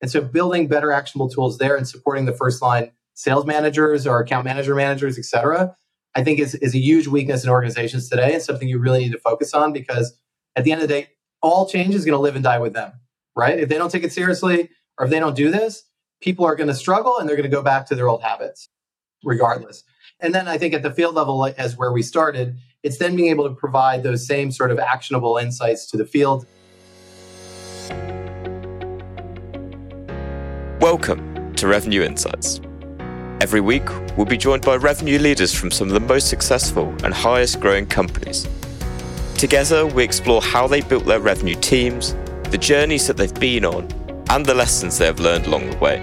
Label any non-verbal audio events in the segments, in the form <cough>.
And so building better actionable tools there and supporting the first line sales managers or account manager managers, et cetera, I think is, is a huge weakness in organizations today and something you really need to focus on because at the end of the day, all change is going to live and die with them, right? If they don't take it seriously or if they don't do this, people are going to struggle and they're going to go back to their old habits regardless. And then I think at the field level, as where we started, it's then being able to provide those same sort of actionable insights to the field. Welcome to Revenue Insights. Every week, we'll be joined by revenue leaders from some of the most successful and highest growing companies. Together, we explore how they built their revenue teams, the journeys that they've been on, and the lessons they have learned along the way.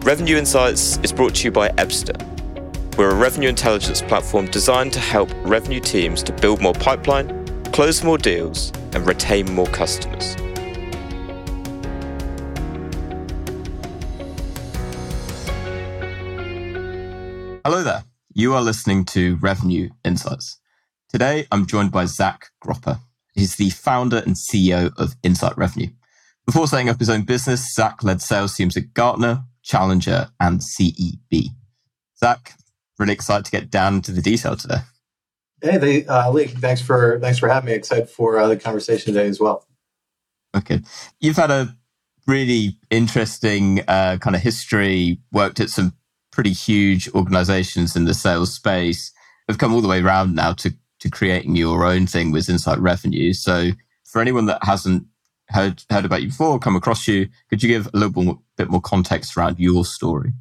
Revenue Insights is brought to you by Ebsta. We're a revenue intelligence platform designed to help revenue teams to build more pipeline, close more deals, and retain more customers. Hello there. You are listening to Revenue Insights. Today, I'm joined by Zach Gropper. He's the founder and CEO of Insight Revenue. Before setting up his own business, Zach led sales teams at Gartner, Challenger, and CEB. Zach, really excited to get down into the detail today. Hey, they, uh, Lee, thanks for thanks for having me. Excited for uh, the conversation today as well. Okay, you've had a really interesting uh, kind of history. Worked at some pretty huge organizations in the sales space have come all the way around now to, to creating your own thing with Insight Revenue. So for anyone that hasn't heard, heard about you before, come across you, could you give a little more, bit more context around your story?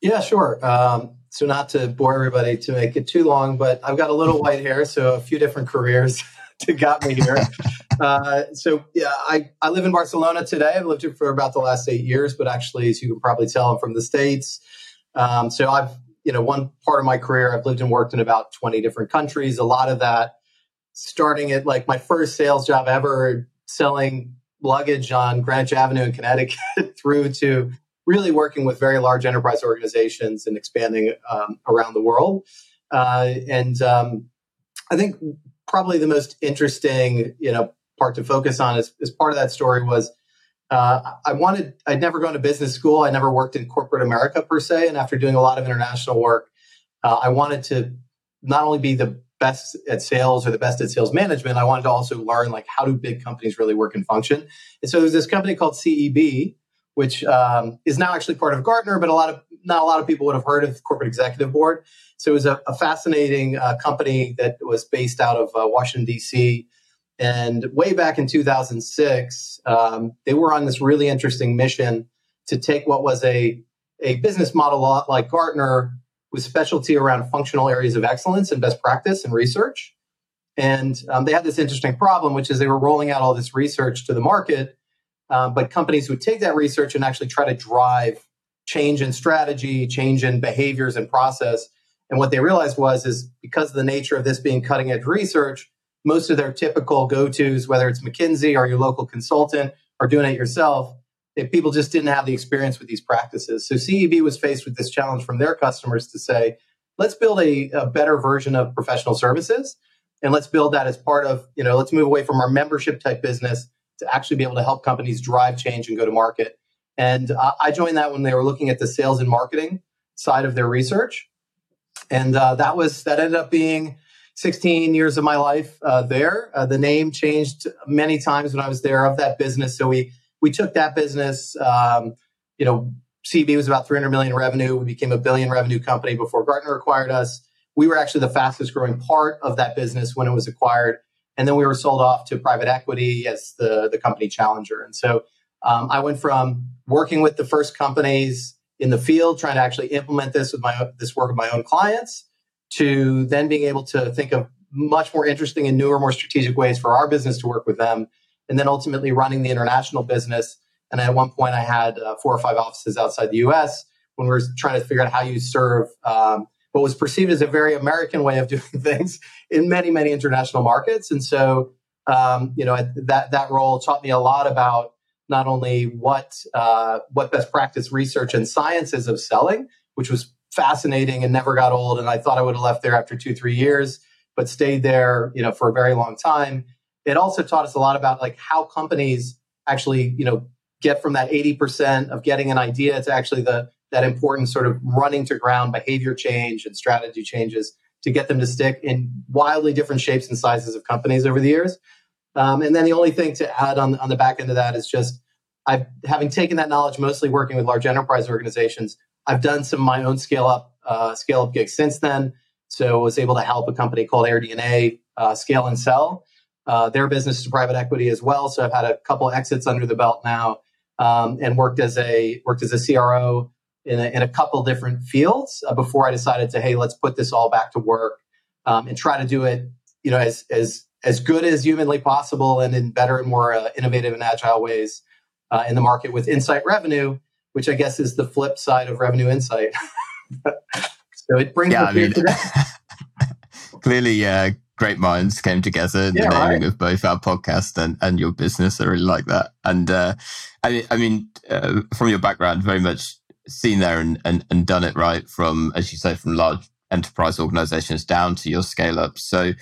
Yeah, sure. Um, so not to bore everybody to make it too long, but I've got a little white hair, so a few different careers <laughs> to got me here. <laughs> uh, so yeah, I, I live in Barcelona today. I've lived here for about the last eight years, but actually, as you can probably tell, I'm from the States. Um, so I've, you know, one part of my career, I've lived and worked in about 20 different countries. A lot of that starting at like my first sales job ever selling luggage on Greenwich Avenue in Connecticut <laughs> through to really working with very large enterprise organizations and expanding um, around the world. Uh, and um, I think probably the most interesting, you know, part to focus on as, as part of that story was uh, I wanted, I'd never gone to business school. I never worked in corporate America per se. And after doing a lot of international work, uh, I wanted to not only be the best at sales or the best at sales management, I wanted to also learn like how do big companies really work and function. And so there's this company called CEB, which um, is now actually part of Gartner, but a lot of not a lot of people would have heard of Corporate Executive Board. So it was a, a fascinating uh, company that was based out of uh, Washington D.C. And way back in 2006, um, they were on this really interesting mission to take what was a, a business model like Gartner with specialty around functional areas of excellence and best practice and research. And um, they had this interesting problem, which is they were rolling out all this research to the market, um, but companies would take that research and actually try to drive change in strategy, change in behaviors and process. And what they realized was is because of the nature of this being cutting edge research, most of their typical go-tos, whether it's McKinsey or your local consultant or doing it yourself, if people just didn't have the experience with these practices. So CEB was faced with this challenge from their customers to say, let's build a, a better version of professional services and let's build that as part of, you know, let's move away from our membership type business to actually be able to help companies drive change and go to market. And uh, I joined that when they were looking at the sales and marketing side of their research. And uh, that was, that ended up being 16 years of my life uh, there. Uh, the name changed many times when I was there of that business. So we we took that business. Um, you know, CEB was about 300 million revenue. We became a billion revenue company before Gartner acquired us. We were actually the fastest growing part of that business when it was acquired, and then we were sold off to private equity as the the company challenger. And so um, I went from working with the first companies in the field, trying to actually implement this with my this work with my own clients to then being able to think of much more interesting and newer, more strategic ways for our business to work with them. And then ultimately running the international business. And at one point, I had uh, four or five offices outside the US when we were trying to figure out how you serve um, what was perceived as a very American way of <laughs> doing things in many, many international markets. And so, um, you know, that, that role taught me a lot about not only what, uh, what best practice research and science is of selling, which was fascinating and never got old. And I thought I would have left there after two, three years, but stayed there, you know, for a very long time. It also taught us a lot about like how companies actually, you know, get from that 80% of getting an idea to actually the that important sort of running to ground behavior change and strategy changes to get them to stick in wildly different shapes and sizes of companies over the years. Um, and then the only thing to add on, on the back end of that is just I've having taken that knowledge, mostly working with large enterprise organizations. I've done some of my own scale up uh, scale up gigs since then. So was able to help a company called AirDNA uh, scale and sell uh, their business to private equity as well. So I've had a couple exits under the belt now, um, and worked as a worked as a CRO in a, in a couple different fields uh, before I decided to hey let's put this all back to work um, and try to do it you know as as as good as humanly possible and in better and more uh, innovative and agile ways uh, in the market with insight revenue, which I guess is the flip side of revenue insight. <laughs> so it brings yeah, I mean, <laughs> clearly, uh, great minds came together in yeah, the naming right. of both our podcast and, and your business. I really like that. And uh, I, I mean, uh, from your background, very much seen there and, and, and done it right from, as you say, from large enterprise organizations down to your scale up. So,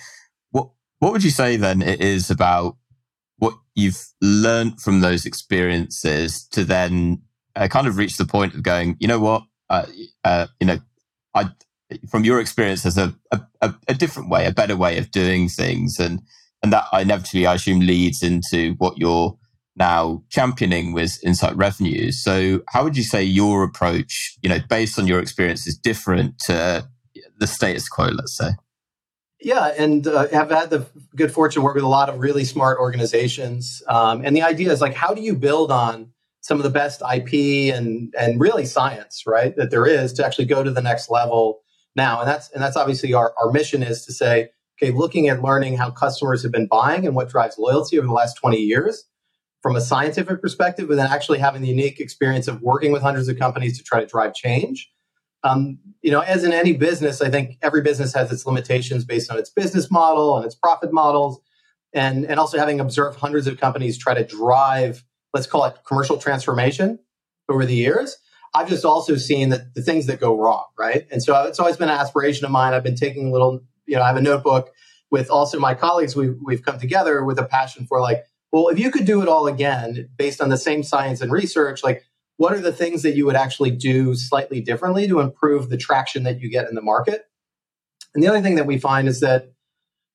what what would you say then it is about what you've learned from those experiences to then uh, kind of reached the point of going, you know what, uh, uh, you know, I from your experience as a, a, a different way, a better way of doing things, and and that inevitably, I assume, leads into what you're now championing with Insight Revenues. So, how would you say your approach, you know, based on your experience, is different to the status quo? Let's say. Yeah, and uh, have had the good fortune to work with a lot of really smart organizations. Um, and the idea is like, how do you build on some of the best IP and and really science, right, that there is to actually go to the next level now? And that's and that's obviously our our mission is to say, okay, looking at learning how customers have been buying and what drives loyalty over the last twenty years from a scientific perspective, but then actually having the unique experience of working with hundreds of companies to try to drive change um, you know, as in any business, I think every business has its limitations based on its business model and its profit models, and and also having observed hundreds of companies try to drive, let's call it commercial transformation over the years. I've just also seen that the things that go wrong, right? And so it's always been an aspiration of mine. I've been taking a little, you know, I have a notebook with also my colleagues. We've we've come together with a passion for like, well, if you could do it all again based on the same science and research, like what are the things that you would actually do slightly differently to improve the traction that you get in the market? And the other thing that we find is that,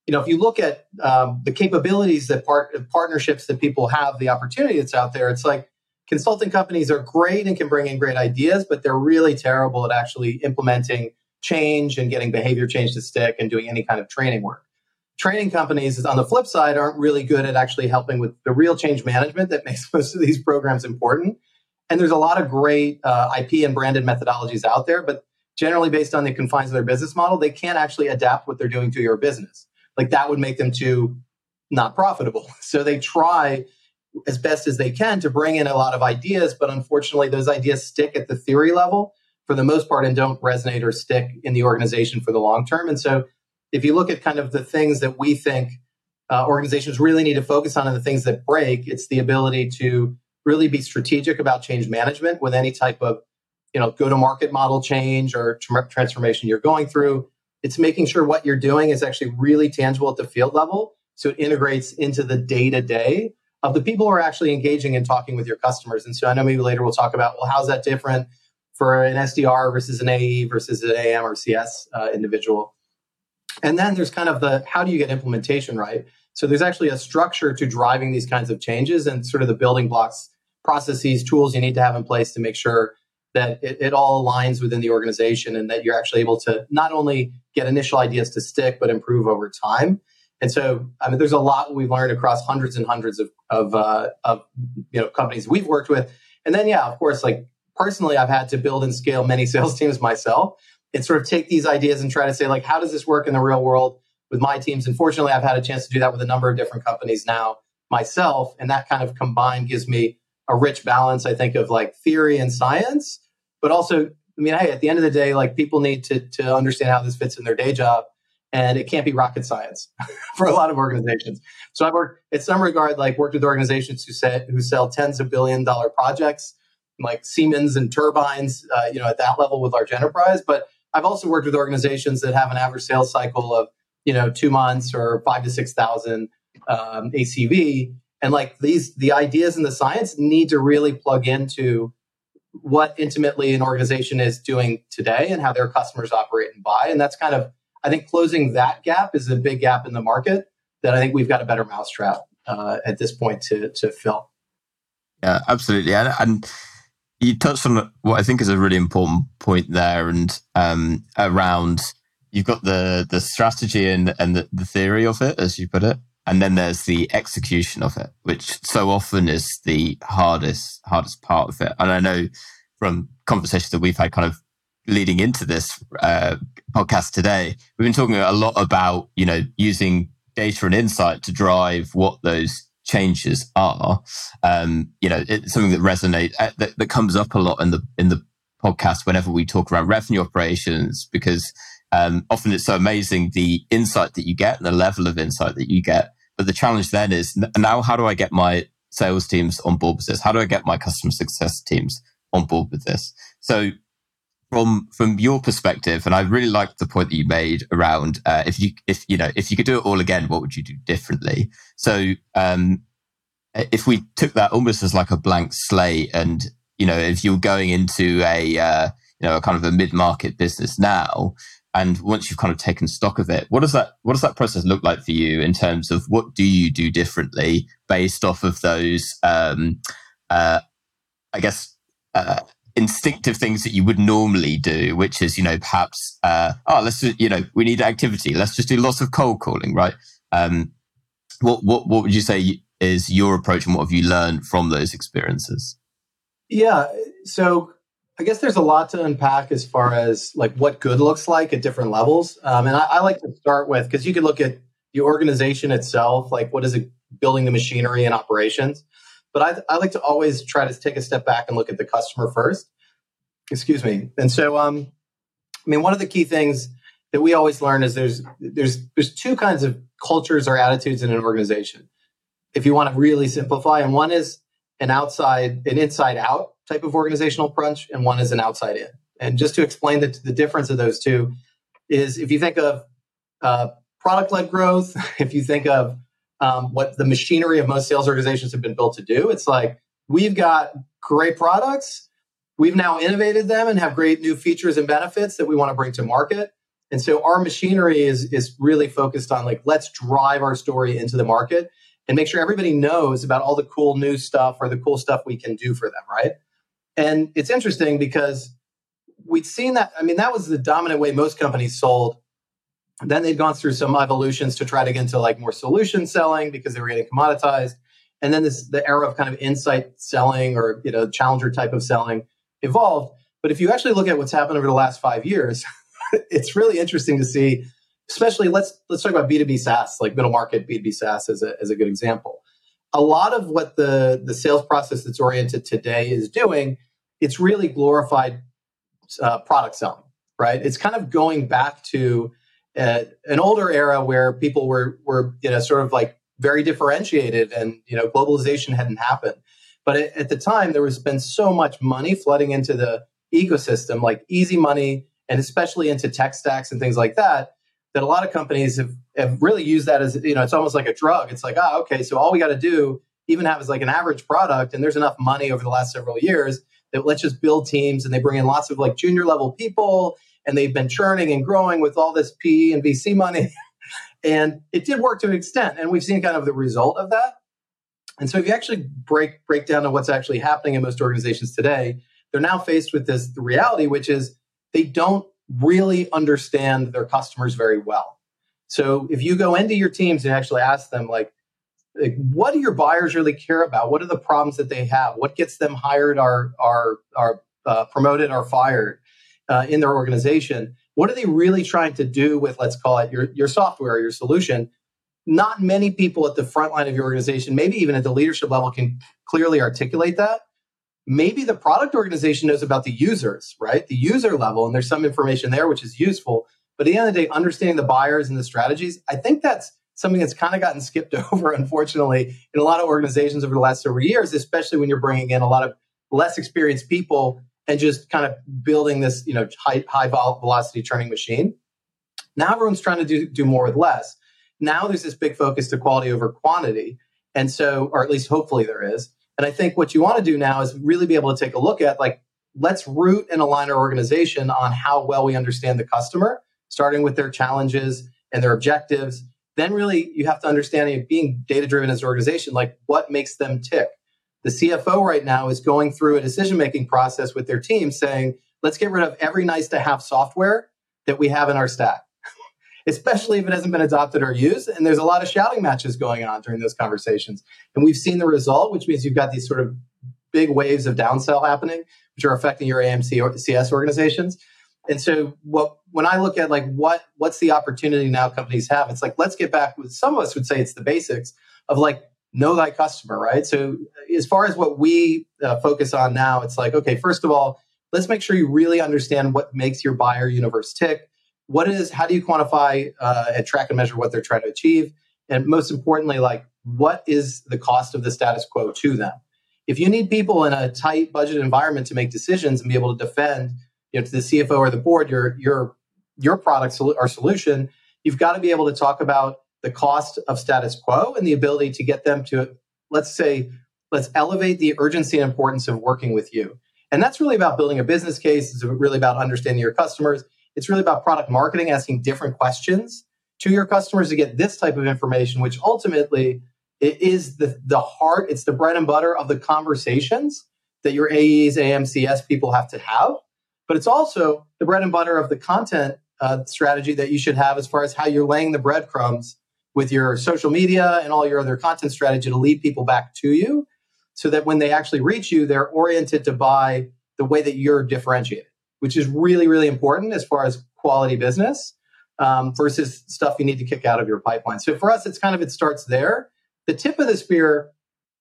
you know, if you look at um, the capabilities that part partnerships that people have, the opportunity that's out there, it's like consulting companies are great and can bring in great ideas, but they're really terrible at actually implementing change and getting behavior change to stick and doing any kind of training work. Training companies, on the flip side, aren't really good at actually helping with the real change management that <laughs> makes most of these programs important. And there's a lot of great uh, IP and branded methodologies out there, but generally based on the confines of their business model, they can't actually adapt what they're doing to your business. Like that would make them too not profitable. <laughs> So they try as best as they can to bring in a lot of ideas, but unfortunately, those ideas stick at the theory level for the most part and don't resonate or stick in the organization for the long term. And so, if you look at kind of the things that we think uh, organizations really need to focus on and the things that break, it's the ability to really be strategic about change management with any type of you know go to market model change or transformation you're going through it's making sure what you're doing is actually really tangible at the field level so it integrates into the day to day of the people who are actually engaging and talking with your customers. And so i know maybe later we'll talk about well how's that different for an sdr versus an ae versus an am or cs uh, individual? And then there's kind of the how do you get implementation right? So there's actually a structure to driving these kinds of changes and sort of the building blocks processes, tools you need to have in place to make sure that it, it, all aligns within the organization and that you're actually able to not only get initial ideas to stick, but improve over time. And so, I mean, there's a lot we've learned across hundreds and hundreds of, of, uh, of you know companies we've worked with. And then, yeah, of course, like personally, I've had to build and scale many <laughs> sales teams myself and sort of take these ideas and try to say, like, how does this work in the real world with my teams? And fortunately, I've had a chance to do that with a number of different companies now myself. And that kind of combined gives me a rich balance, I think, of like theory and science, but also, I mean, hey, at the end of the day, like people need to to understand how this fits in their day job, and it can't be rocket science <laughs> for a lot of organizations. So I've worked, in some regard, like worked with organizations who say who sell tens of billion dollar projects, like Siemens and turbines, uh, you know, at that level with large enterprise. But I've also worked with organizations that have an average sales cycle of you know two months or five to six thousand um, ACV And like these, the ideas and the science need to really plug into what intimately an organization is doing today and how their customers operate and buy. And that's kind of, I think, closing that gap is a big gap in the market that I think we've got a better mousetrap uh, at this point to to fill. Yeah, absolutely. And, and, you touched on what I think is a really important point there, and um, around you've got the the strategy and and the, the theory of it, as you put it, and then there's the execution of it, which so often is the hardest hardest part of it. And I know from conversations that we've had, kind of leading into this uh, podcast today, we've been talking a lot about you know using data and insight to drive what those changes are. Um, you know, it's something that resonates uh, that, that comes up a lot in the in the podcast whenever we talk around revenue operations because um, often it's so amazing the insight that you get and the level of insight that you get. But the challenge then is now how do I get my sales teams on board with this? How do I get my customer success teams on board with this? So from from your perspective, and I really liked the point that you made around uh, if you if you know if you could do it all again, what would you do differently? So um, if we took that almost as like a blank slate, and you know if you're going into a uh, you know a kind of a mid market business now, and once you've kind of taken stock of it, what does that what does that process look like for you in terms of what do you do differently based off of those? Um, uh, I guess. Uh, instinctive things that you would normally do, which is, you know, perhaps, uh, oh, let's, you know, we need activity. Let's just do lots of cold calling, right? Um, what, what, what would you say is your approach and what have you learned from those experiences? Yeah. So I guess there's a lot to unpack as far as like what good looks like at different levels. Um, and I, I like to start with, because you could look at the organization itself, like what is it building the machinery and operations. But I, I like to always try to take a step back and look at the customer first. Excuse me. And so, um, I mean, one of the key things that we always learn is there's there's there's two kinds of cultures or attitudes in an organization. If you want to really simplify, and one is an outside, an inside out type of organizational approach, and one is an outside in. And just to explain the, the difference of those two is if you think of uh, product led growth, <laughs> if you think of um, what the machinery of most sales organizations have been built to do. It's like we've got great products, we've now innovated them and have great new features and benefits that we want to bring to market. And so our machinery is is really focused on like let's drive our story into the market and make sure everybody knows about all the cool new stuff or the cool stuff we can do for them, right? And it's interesting because we'd seen that. I mean, that was the dominant way most companies sold then they'd gone through some evolutions to try to get into like more solution selling because they were getting commoditized. And then this the era of kind of insight selling or you know challenger type of selling evolved. But if you actually look at what's happened over the last five years, <laughs> it's really interesting to see. Especially let's let's talk about B two B SaaS, like middle market B two B SaaS as a as a good example. A lot of what the the sales process that's oriented today is doing, it's really glorified uh, product selling, right? It's kind of going back to an older era where people were were you know sort of like very differentiated and you know globalization hadn't happened but at, at the time there was been so much money flooding into the ecosystem like easy money and especially into tech stacks and things like that that a lot of companies have, have really used that as you know it's almost like a drug it's like ah okay so all we got to do even have is like an average product and there's enough money over the last several years that let's just build teams and they bring in lots of like junior level people and they've been churning and growing with all this PE and VC money. <laughs> and it did work to an extent, and we've seen kind of the result of that. And so if you actually break break down to what's actually happening in most organizations today, they're now faced with this reality, which is they don't really understand their customers very well. So if you go into your teams and actually ask them like, like what do your buyers really care about? What are the problems that they have? What gets them hired or are are uh, promoted or fired? uh, in their organization. What are they really trying to do with, let's call it your, your software or your solution? Not many people at the front line of your organization, maybe even at the leadership level, can clearly articulate that. Maybe the product organization knows about the users, right? The user level, and there's some information there which is useful. But at the end of the day, understanding the buyers and the strategies, I think that's something that's kind of gotten skipped <laughs> over, unfortunately, in a lot of organizations over the last several years, especially when you're bringing in a lot of less experienced people and just kind of building this, you know, high, high velocity churning machine. Now everyone's trying to do, do more with less. Now there's this big focus to quality over quantity. And so, or at least hopefully there is. And I think what you want to do now is really be able to take a look at like, let's root and align our organization on how well we understand the customer, starting with their challenges and their objectives. Then really you have to understand being data driven as an organization, like what makes them tick. The CFO right now is going through a decision making process with their team saying, let's get rid of every nice to have software that we have in our stack, <laughs> especially if it hasn't been adopted or used. And there's a lot of shouting matches going on during those conversations. And we've seen the result, which means you've got these sort of big waves of downsell happening, which are affecting your AMC or CS organizations. And so what when I look at like what what's the opportunity now companies have, it's like let's get back with some of us would say it's the basics of like know thy customer, right? So as far as what we uh, focus on now, it's like okay, first of all, let's make sure you really understand what makes your buyer universe tick. What is how do you quantify uh, and track and measure what they're trying to achieve? And most importantly, like what is the cost of the status quo to them? If you need people in a tight budget environment to make decisions and be able to defend you know, to the CFO or the board your your your product or solution, you've got to be able to talk about the cost of status quo and the ability to get them to let's say let's elevate the urgency and importance of working with you. And that's really about building a business case. It's really about understanding your customers. It's really about product marketing, asking different questions to your customers to get this type of information, which ultimately it is the, the heart, it's the bread and butter of the conversations that your AEs, AMCS people have to have but it's also the bread and butter of the content uh, strategy that you should have as far as how you're laying the breadcrumbs with your social media and all your other content strategy to lead people back to you so that when they actually reach you, they're oriented to buy the way that you're differentiated, which is really, really important as far as quality business um, versus stuff you need to kick out of your pipeline. So for us, it's kind of, it starts there. The tip of the spear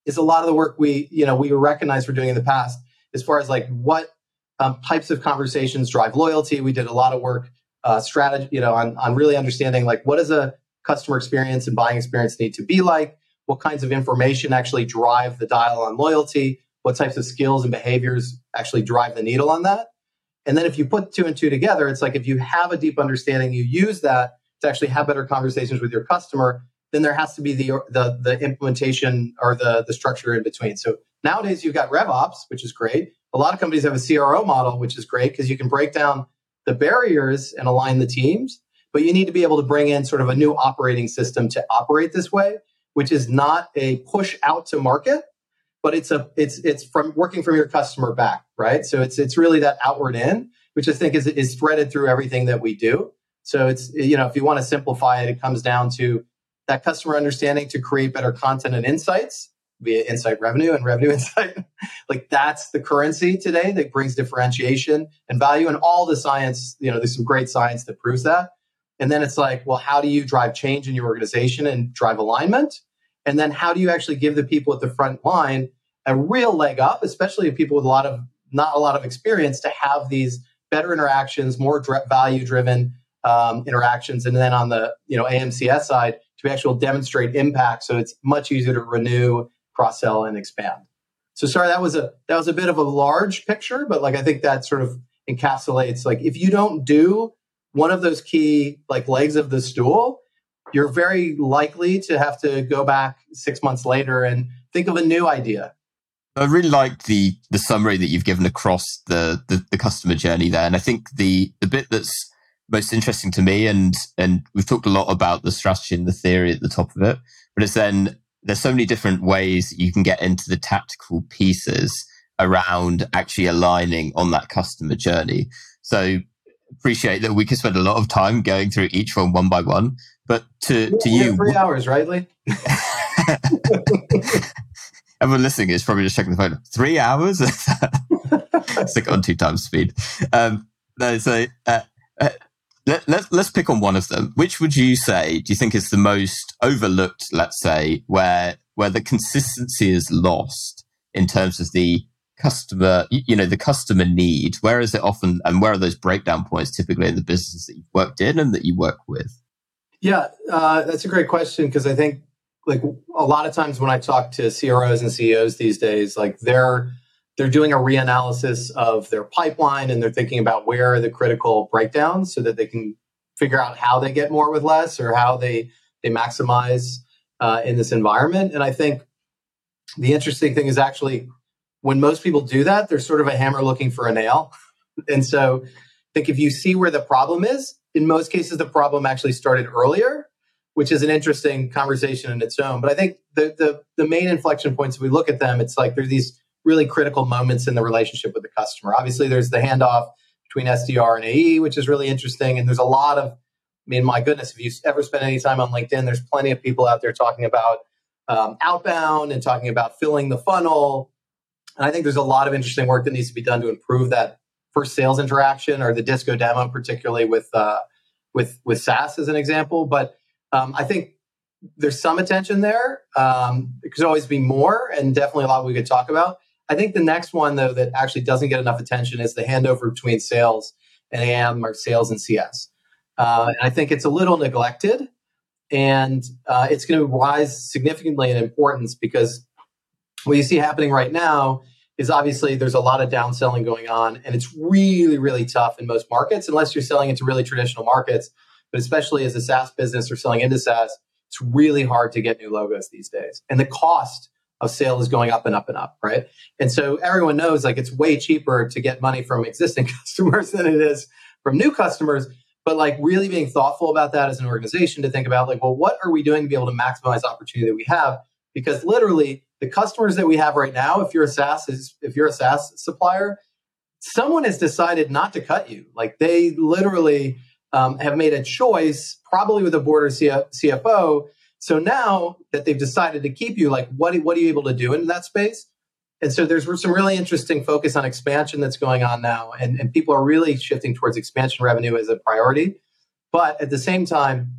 is a lot of the work we, you know, we recognize for doing in the past as far as like what um, types of conversations drive loyalty. We did a lot of work, uh, strategy, you know, on, on really understanding like what does a customer experience and buying experience need to be like? What kinds of information actually drive the dial on loyalty? What types of skills and behaviors actually drive the needle on that? And then if you put two and two together, it's like if you have a deep understanding, you use that to actually have better conversations with your customer, then there has to be the the, the implementation or the the structure in between. So nowadays you've got RevOps, which is great, a lot of companies have a CRO model, which is great because you can break down the barriers and align the teams, but you need to be able to bring in sort of a new operating system to operate this way, which is not a push out to market, but it's a it's it's from working from your customer back, right? So it's it's really that outward in, which I think is is threaded through everything that we do. So it's you know if you want to simplify it, it comes down to that customer understanding to create better content and insights via insight revenue and revenue <laughs> insight. like that's the currency today that brings differentiation and value and all the science, you know, there's some great science that proves that. And then it's like, well, how do you drive change in your organization and drive alignment? And then how do you actually give the people at the front line a real leg up, especially people with a lot of not a lot of experience to have these better interactions, more value driven um, interactions. And then on the, you know, AMCS side, to actually demonstrate impact. So it's much easier to renew cross sell and expand. So sorry, that was a that was a bit of a large picture, but like I think that sort of encapsulates like if you don't do one of those key like legs of the stool, you're very likely to have to go back six months later and think of a new idea. I really like the the summary that you've given across the, the, the customer journey there, and I think the the bit that's most interesting to me, and and we've talked a lot about the strategy and the theory at the top of it, but it's then there's so many different ways you can get into the tactical pieces around actually aligning on that customer journey. So appreciate that we could spend a lot of time going through each one one by one. But to, yeah, to you, three hours, right, Lee? <laughs> Everyone listening is probably just checking the phone. Three hours? <laughs> Stick on two times speed. Um, no, so uh, uh, let, let's let's pick on one of them. Which would you say do you think is the most overlooked? Let's say where where the consistency is lost in terms of the customer, you know, the customer need. Where is it often, and where are those breakdown points typically in the business that you've worked in and that you work with? Yeah, uh, that's a great question because I think like a lot of times when I talk to CROs and CEOs these days, like they're they're doing a reanalysis of their pipeline and they're thinking about where are the critical breakdowns so that they can figure out how they get more with less or how they they maximize uh, in this environment. And I think the interesting thing is actually when most people do that, they're sort of a hammer looking for a nail. and so I think if you see where the problem is, in most cases, the problem actually started earlier, which is an interesting conversation in its own. But I think the, the, the main inflection points, if we look at them, it's like there are these really critical moments in the relationship with the customer. Obviously, there's the handoff between SDR and AE, which is really interesting. And there's a lot of, I mean, my goodness, if you ever spend any time on LinkedIn, there's plenty of people out there talking about um, outbound and talking about filling the funnel. And I think there's a lot of interesting work that needs to be done to improve that first sales interaction or the disco demo, particularly with uh, with with SaaS as an example. But um, I think there's some attention there. Um, there could always be more, and definitely a lot we could talk about. I think the next one though that actually doesn't get enough attention is the handover between sales and AM or sales and CS. Uh, and I think it's a little neglected, and uh, it's going to rise significantly in importance because what you see happening right now is obviously there's a lot of downselling going on, and it's really really tough in most markets unless you're selling into really traditional markets. But especially as a SaaS business or selling into SaaS, it's really hard to get new logos these days, and the cost of sale is going up and up and up, right? And so everyone knows like it's way cheaper to get money from existing <laughs> customers than it is from new customers. But like really being thoughtful about that as an organization to think about like, well, what are we doing to be able to maximize opportunity that we have? Because literally the customers that we have right now, if you're a SaaS, is, if you're a SaaS supplier, someone has decided not to cut you. Like they literally um, have made a choice, probably with a board or CFO, so now that they've decided to keep you, like what what are you able to do in that space? And so there's some really interesting focus on expansion that's going on now, and, and people are really shifting towards expansion revenue as a priority. But at the same time,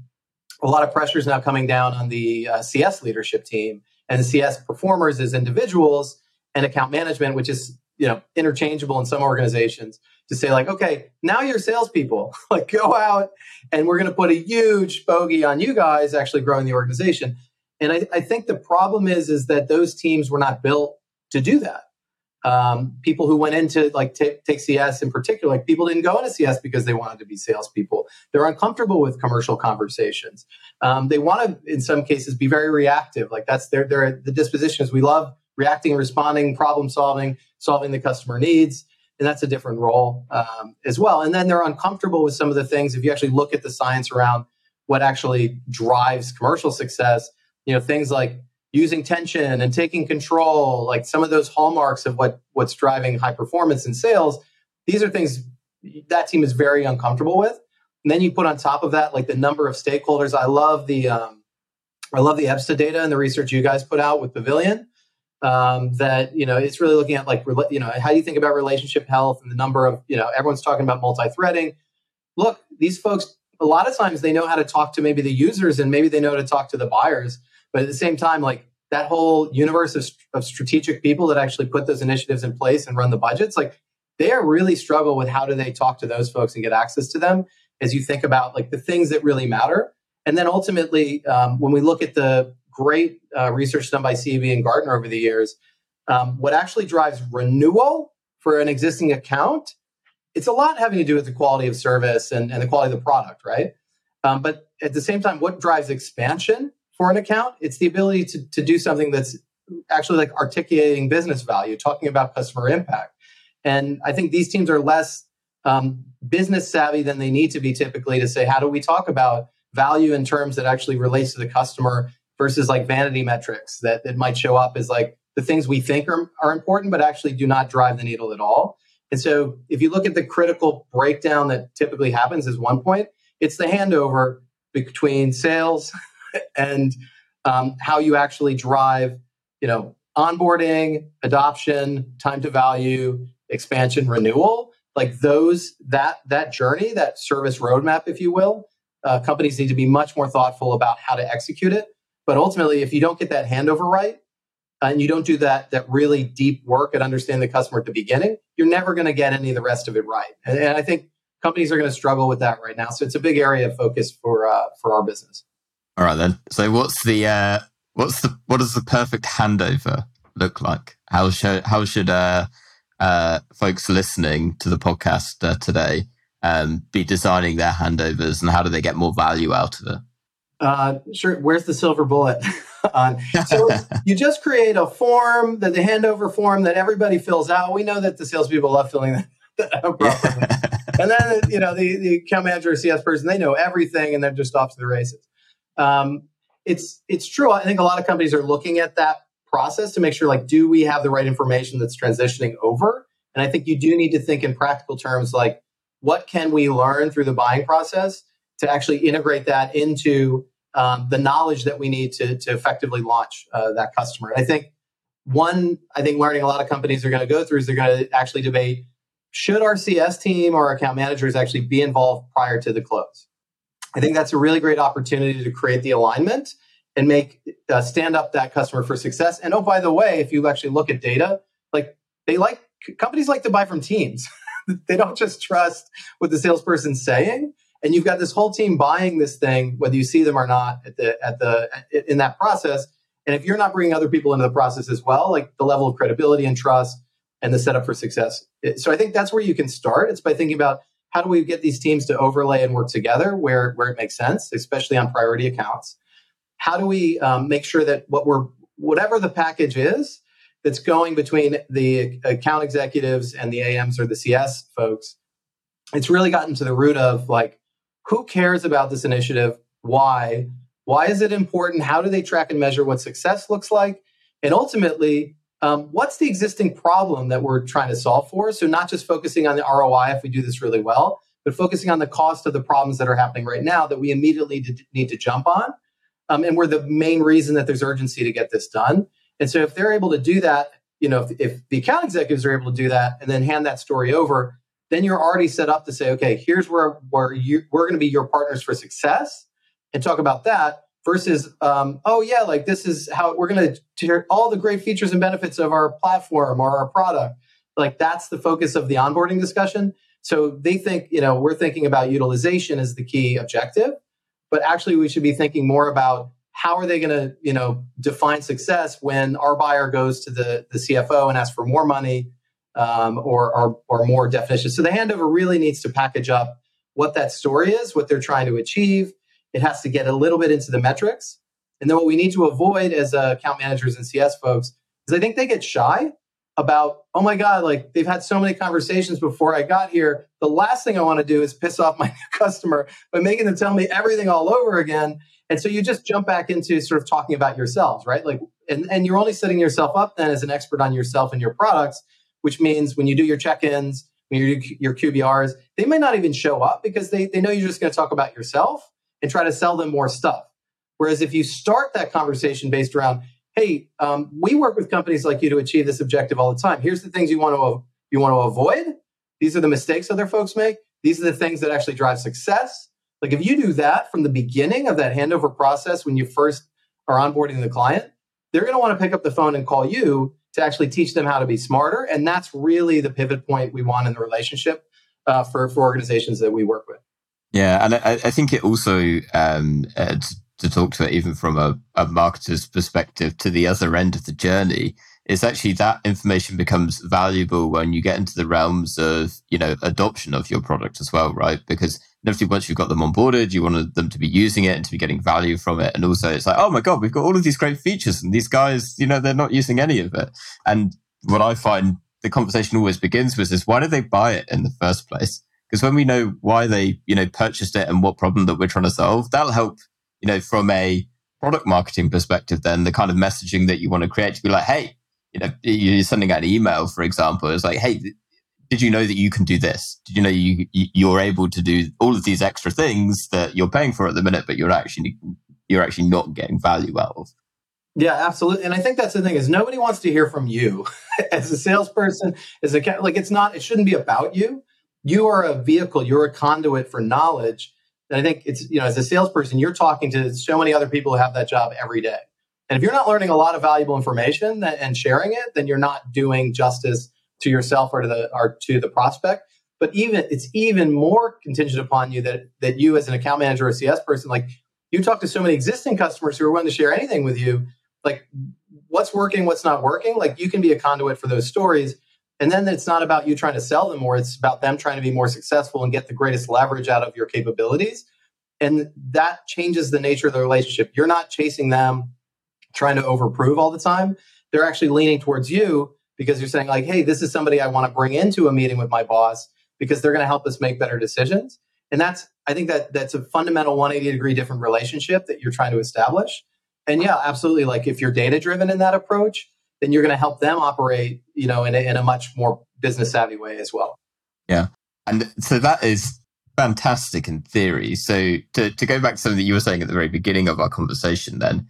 a lot of pressure is now coming down on the uh, CS leadership team and CS performers as individuals and account management, which is you know interchangeable in some organizations to say like, okay, now you're salespeople, <laughs> like go out and we're going to put a huge bogey on you guys actually growing the organization. And I, I think the problem is is that those teams were not built to do that. Um, people who went into like t- take CS in particular, like people didn't go into CS because they wanted to be salespeople. They're uncomfortable with commercial conversations. Um, they want to, in some cases, be very reactive. Like that's their their the disposition is we love reacting, responding, problem solving, solving the customer needs and that's a different role um, as well. And then they're uncomfortable with some of the things. If you actually look at the science around what actually drives commercial success, you know, things like using tension and taking control, like some of those hallmarks of what what's driving high performance in sales. These are things that team is very uncomfortable with. And then you put on top of that, like the number of stakeholders. I love the um, I love the EBSTA data and the research you guys put out with Pavilion um, that you know it's really looking at like you know how do you think about relationship health and the number of you know everyone's talking about multi-threading. Look these folks a lot of times they know how to talk to maybe the users and maybe they know how to talk to the buyers but at the same time like that whole universe of, of strategic people that actually put those initiatives in place and run the budgets like they are really struggle with how do they talk to those folks and get access to them as you think about like the things that really matter. And then ultimately um, when we look at the great uh, research done by CEB and Gartner over the years. Um, what actually drives renewal for an existing account, it's a lot having to do with the quality of service and, and the quality of the product, right? Um, but at the same time, what drives expansion for an account? It's the ability to, to do something that's actually like articulating business value, talking about customer impact. And I think these teams are less um, business savvy than they need to be typically to say, how do we talk about value in terms that actually relates to the customer versus like vanity metrics that, that might show up as like the things we think are, are important, but actually do not drive the needle at all. And so if you look at the critical breakdown that typically happens is one point, it's the handover between sales <laughs> and um, how you actually drive, you know, onboarding, adoption, time to value, expansion, renewal. Like those, that that journey, that service roadmap, if you will, uh, companies need to be much more thoughtful about how to execute it but ultimately, if you don't get that handover right, and you don't do that that really deep work at understanding the customer at the beginning, you're never going to get any of the rest of it right. And, and I think companies are going to struggle with that right now. So it's a big area of focus for uh, for our business. All right then. So what's the uh, what's the what does the perfect handover look like? How should how should uh, uh, folks listening to the podcast uh, today um, be designing their handovers, and how do they get more value out of it? Uh, sure. Where's the silver bullet? on. <laughs> So <laughs> you just create a form that the handover form that everybody fills out. We know that the salespeople love filling that. <laughs> and then you know the, the account manager or CS person they know everything and they're just off to the races. Um, it's it's true. I think a lot of companies are looking at that process to make sure like do we have the right information that's transitioning over and i think you do need to think in practical terms like what can we learn through the buying process to actually integrate that into um, the knowledge that we need to, to effectively launch uh, that customer. And I think one, I think learning a lot of companies are going to go through is they're going to actually debate should our CS team or account managers actually be involved prior to the close. I think that's a really great opportunity to create the alignment and make uh, stand up that customer for success. And oh, by the way, if you actually look at data, like they like companies like to buy from teams. <laughs> they don't just trust what the salesperson's saying and you've got this whole team buying this thing whether you see them or not at the at the in that process. And if you're not bringing other people into the process as well like the level of credibility and trust and the setup for success. So i think that's where you can start. It's by thinking about how do we get these teams to overlay and work together where where it makes sense especially on priority accounts. How do we um, make sure that what we're whatever the package is that's going between the account executives and the ams or the cs folks it's really gotten to the root of like who cares about this initiative? Why? Why is it important? How do they track and measure what success looks like? And ultimately, um, what's the existing problem that we're trying to solve for? So, not just focusing on the ROI if we do this really well, but focusing on the cost of the problems that are happening right now that we immediately need to jump on. Um, and we're the main reason that there's urgency to get this done. And so, if they're able to do that, you know, if, if the account executives are able to do that and then hand that story over, then you're already set up to say, okay, here's where, where you, we're going to be your partners for success and talk about that versus, um, oh, yeah, like this is how we're going to share all the great features and benefits of our platform or our product. Like that's the focus of the onboarding discussion. So they think, you know, we're thinking about utilization as the key objective, but actually we should be thinking more about how are they going to, you know, define success when our buyer goes to the, the CFO and asks for more money um, or, or, or more definitions. So the handover really needs to package up what that story is, what they're trying to achieve. It has to get a little bit into the metrics. And then what we need to avoid as uh, account managers and CS folks is I think they get shy about, oh my God, like they've had so many conversations before I got here. The last thing I want to do is piss off my new <laughs> customer by making them tell me everything all over again. And so you just jump back into sort of talking about yourselves, right? Like, and, and you're only setting yourself up then as an expert on yourself and your products which means when you do your check-ins, when you do your QBRs, they may not even show up because they, they know you're just going to talk about yourself and try to sell them more stuff. Whereas if you start that conversation based around, hey, um, we work with companies like you to achieve this objective all the time. Here's the things you want to you want to avoid. These are the mistakes other folks make. These are the things that actually drive success. Like if you do that from the beginning of that handover process when you first are onboarding the client, they're going to want to pick up the phone and call you to actually teach them how to be smarter. And that's really the pivot point we want in the relationship uh, for, for organizations that we work with. Yeah. And I, I think it also, um, uh, to, talk to it even from a, a marketer's perspective to the other end of the journey, is actually that information becomes valuable when you get into the realms of, you know, adoption of your product as well, right? Because obviously once you've got them onboarded, you want them to be using it and to be getting value from it. And also it's like, oh my God, we've got all of these great features and these guys, you know, they're not using any of it. And what I find the conversation always begins with is why did they buy it in the first place? Because when we know why they, you know, purchased it and what problem that we're trying to solve, that'll help, you know, from a product marketing perspective, then the kind of messaging that you want to create to be like, hey, you know, you're sending out an email, for example, it's like, hey, did you know that you can do this? Did you know you you're able to do all of these extra things that you're paying for at the minute, but you're actually you're actually not getting value out of? Yeah, absolutely. And I think that's the thing is nobody wants to hear from you <laughs> as a salesperson. As a like, it's not. It shouldn't be about you. You are a vehicle. You're a conduit for knowledge. And I think it's you know as a salesperson, you're talking to so many other people who have that job every day. And if you're not learning a lot of valuable information and sharing it, then you're not doing justice to yourself or to the or to the prospect. But even it's even more contingent upon you that that you as an account manager or CS person, like you talk to so many existing customers who are willing to share anything with you, like what's working, what's not working. Like you can be a conduit for those stories. And then it's not about you trying to sell them more, it's about them trying to be more successful and get the greatest leverage out of your capabilities. And that changes the nature of the relationship. You're not chasing them, trying to overprove all the time. They're actually leaning towards you because you're saying, like, hey, this is somebody I want to bring into a meeting with my boss because they're going to help us make better decisions. And that's, I think that that's a fundamental 180 degree different relationship that you're trying to establish. And yeah, absolutely. Like if you're data driven in that approach, then you're going to help them operate, you know, in a, in a much more business savvy way as well. Yeah. And so that is fantastic in theory. So to, to go back to something that you were saying at the very beginning of our conversation then,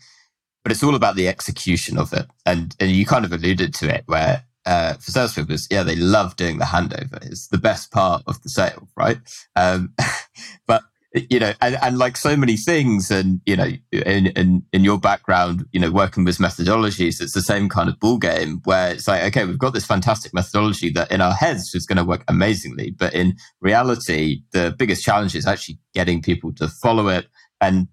but it's all about the execution of it. And, and you kind of alluded to it where uh, for salespeople, yeah, they love doing the handover. It's the best part of the sale, right? Um, <laughs> but you know, and, and like so many things, and you know, in, in in your background, you know, working with methodologies, it's the same kind of ball game where it's like, okay, we've got this fantastic methodology that in our heads is going to work amazingly, but in reality, the biggest challenge is actually getting people to follow it. And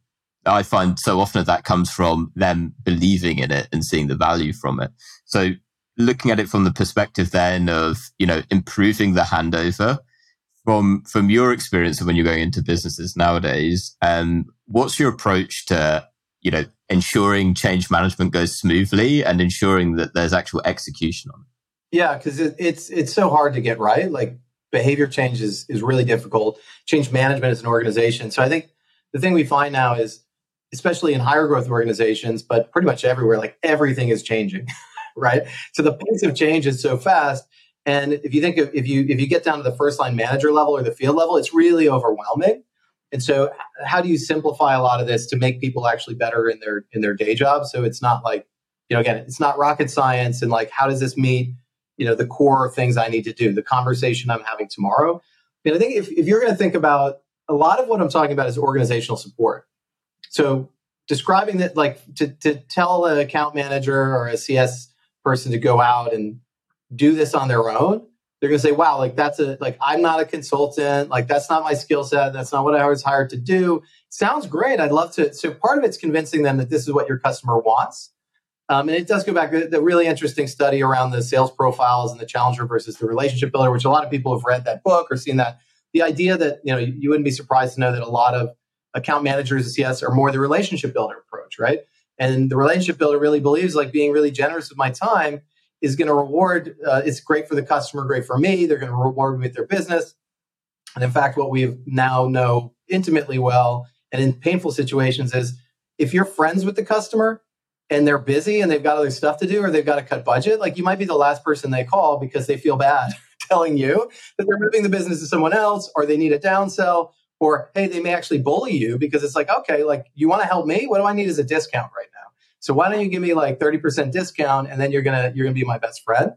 I find so often that comes from them believing in it and seeing the value from it. So looking at it from the perspective then of you know improving the handover from from your experience of when you're going into businesses nowadays, um, what's your approach to you know ensuring change management goes smoothly and ensuring that there's actual execution on it? Yeah, because it, it's it's so hard to get right. Like behavior change is is really difficult. Change management as an organization. So I think the thing we find now is, especially in higher growth organizations, but pretty much everywhere, like everything is changing, <laughs> right? So the pace of change is so fast and if you think of, if you if you get down to the first line manager level or the field level, it's really overwhelming. And so, how do you simplify a lot of this to make people actually better in their in their day job? So it's not like, you know, again, it's not rocket science. And like, how does this meet, you know, the core things I need to do, the conversation I'm having tomorrow? And I think if, if you're going to think about a lot of what I'm talking about is organizational support. So describing that, like to to tell an account manager or a CS person to go out and do this on their own, they're going to say, wow, like that's a, like, I'm not a consultant. Like, that's not my skill set. That's not what I was hired to do. Sounds great. I'd love to. So part of it's convincing them that this is what your customer wants. Um, and it does go back to the really interesting study around the sales profiles and the challenger versus the relationship builder, which a lot of people have read that book or seen that. The idea that, you know, you wouldn't be surprised to know that a lot of account managers at CS are more the relationship builder approach, right? And the relationship builder really believes like being really generous with my time is going to reward. Uh, it's great for the customer, great for me. They're going to reward me with their business. And in fact, what we now know intimately well and in painful situations is if you're friends with the customer and they're busy and they've got other stuff to do or they've got to cut budget, like you might be the last person they call because they feel bad <laughs> telling you that they're moving the business to someone else or they need a downsell or hey, they may actually bully you because it's like, okay, like you want to help me? What do I need is a discount right now. So why don't you give me like 30% discount and then you're gonna you're gonna be my best friend?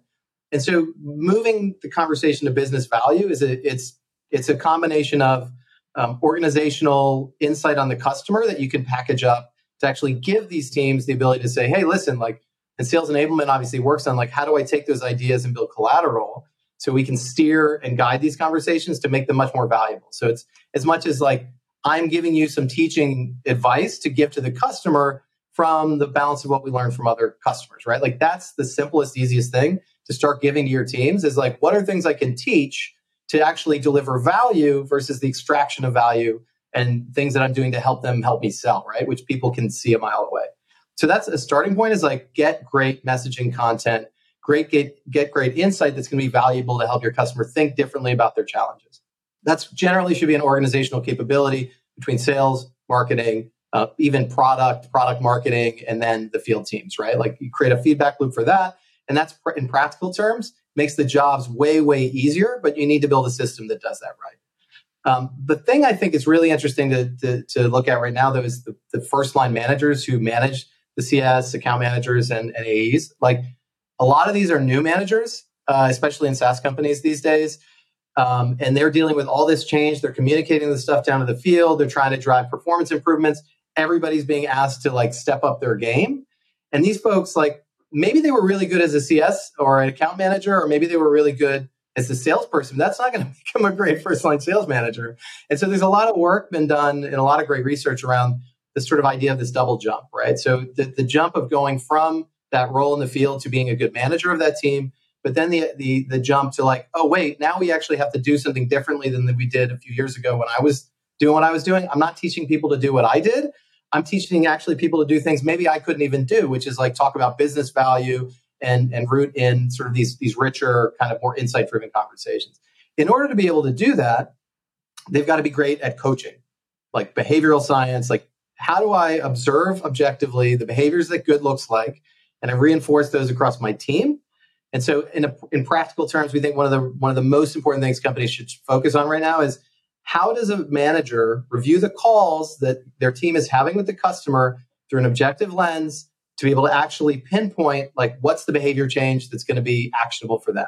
And so moving the conversation to business value is a, it's it's a combination of um, organizational insight on the customer that you can package up to actually give these teams the ability to say, hey, listen, like, and sales enablement obviously works on like, how do I take those ideas and build collateral so we can steer and guide these conversations to make them much more valuable. So it's as much as like, I'm giving you some teaching advice to give to the customer from the balance of what we learned from other customers, right? Like that's the simplest, easiest thing to start giving to your teams is like, what are things I can teach to actually deliver value versus the extraction of value and things that I'm doing to help them help me sell, right? Which people can see a mile away. So that's a starting point is like get great messaging content, great get, get great insight that's going to be valuable to help your customer think differently about their challenges. That's generally should be an organizational capability between sales, marketing, uh, even product, product marketing, and then the field teams, right? Like you create a feedback loop for that. And that's pr- in practical terms makes the jobs way, way easier, but you need to build a system that does that right. Um, the thing I think is really interesting to, to, to look at right now, though, is the, the, first line managers who manage the CS, account managers, and, and AEs. Like a lot of these are new managers, uh, especially in SaaS companies these days. Um, and they're dealing with all this change. They're communicating the stuff down to the field. They're trying to drive performance improvements everybody's being asked to like step up their game. And these folks, like maybe they were really good as a CS or an account manager, or maybe they were really good as a salesperson. That's not going <laughs> to become a great first line sales manager. And so there's a lot of work been done and a lot of great research around this sort of idea of this double jump, right? So the, the jump of going from that role in the field to being a good manager of that team, but then the, the the jump to like, oh wait, now we actually have to do something differently than we did a few years ago when I was doing what I was doing. I'm not teaching people to do what I did. I'm teaching actually people to do things maybe I couldn't even do, which is like talk about business value and and root in sort of these these richer, kind of more insight driven conversations. In order to be able to do that, they've got to be great at coaching, like behavioral science, like how do I observe objectively the behaviors that good looks like, and I reinforce those across my team. And so, in a, in practical terms, we think one of the one of the most important things companies should focus on right now is how does a manager review the calls that their team is having with the customer through an objective lens to be able to actually pinpoint like what's the behavior change that's going to be actionable for them.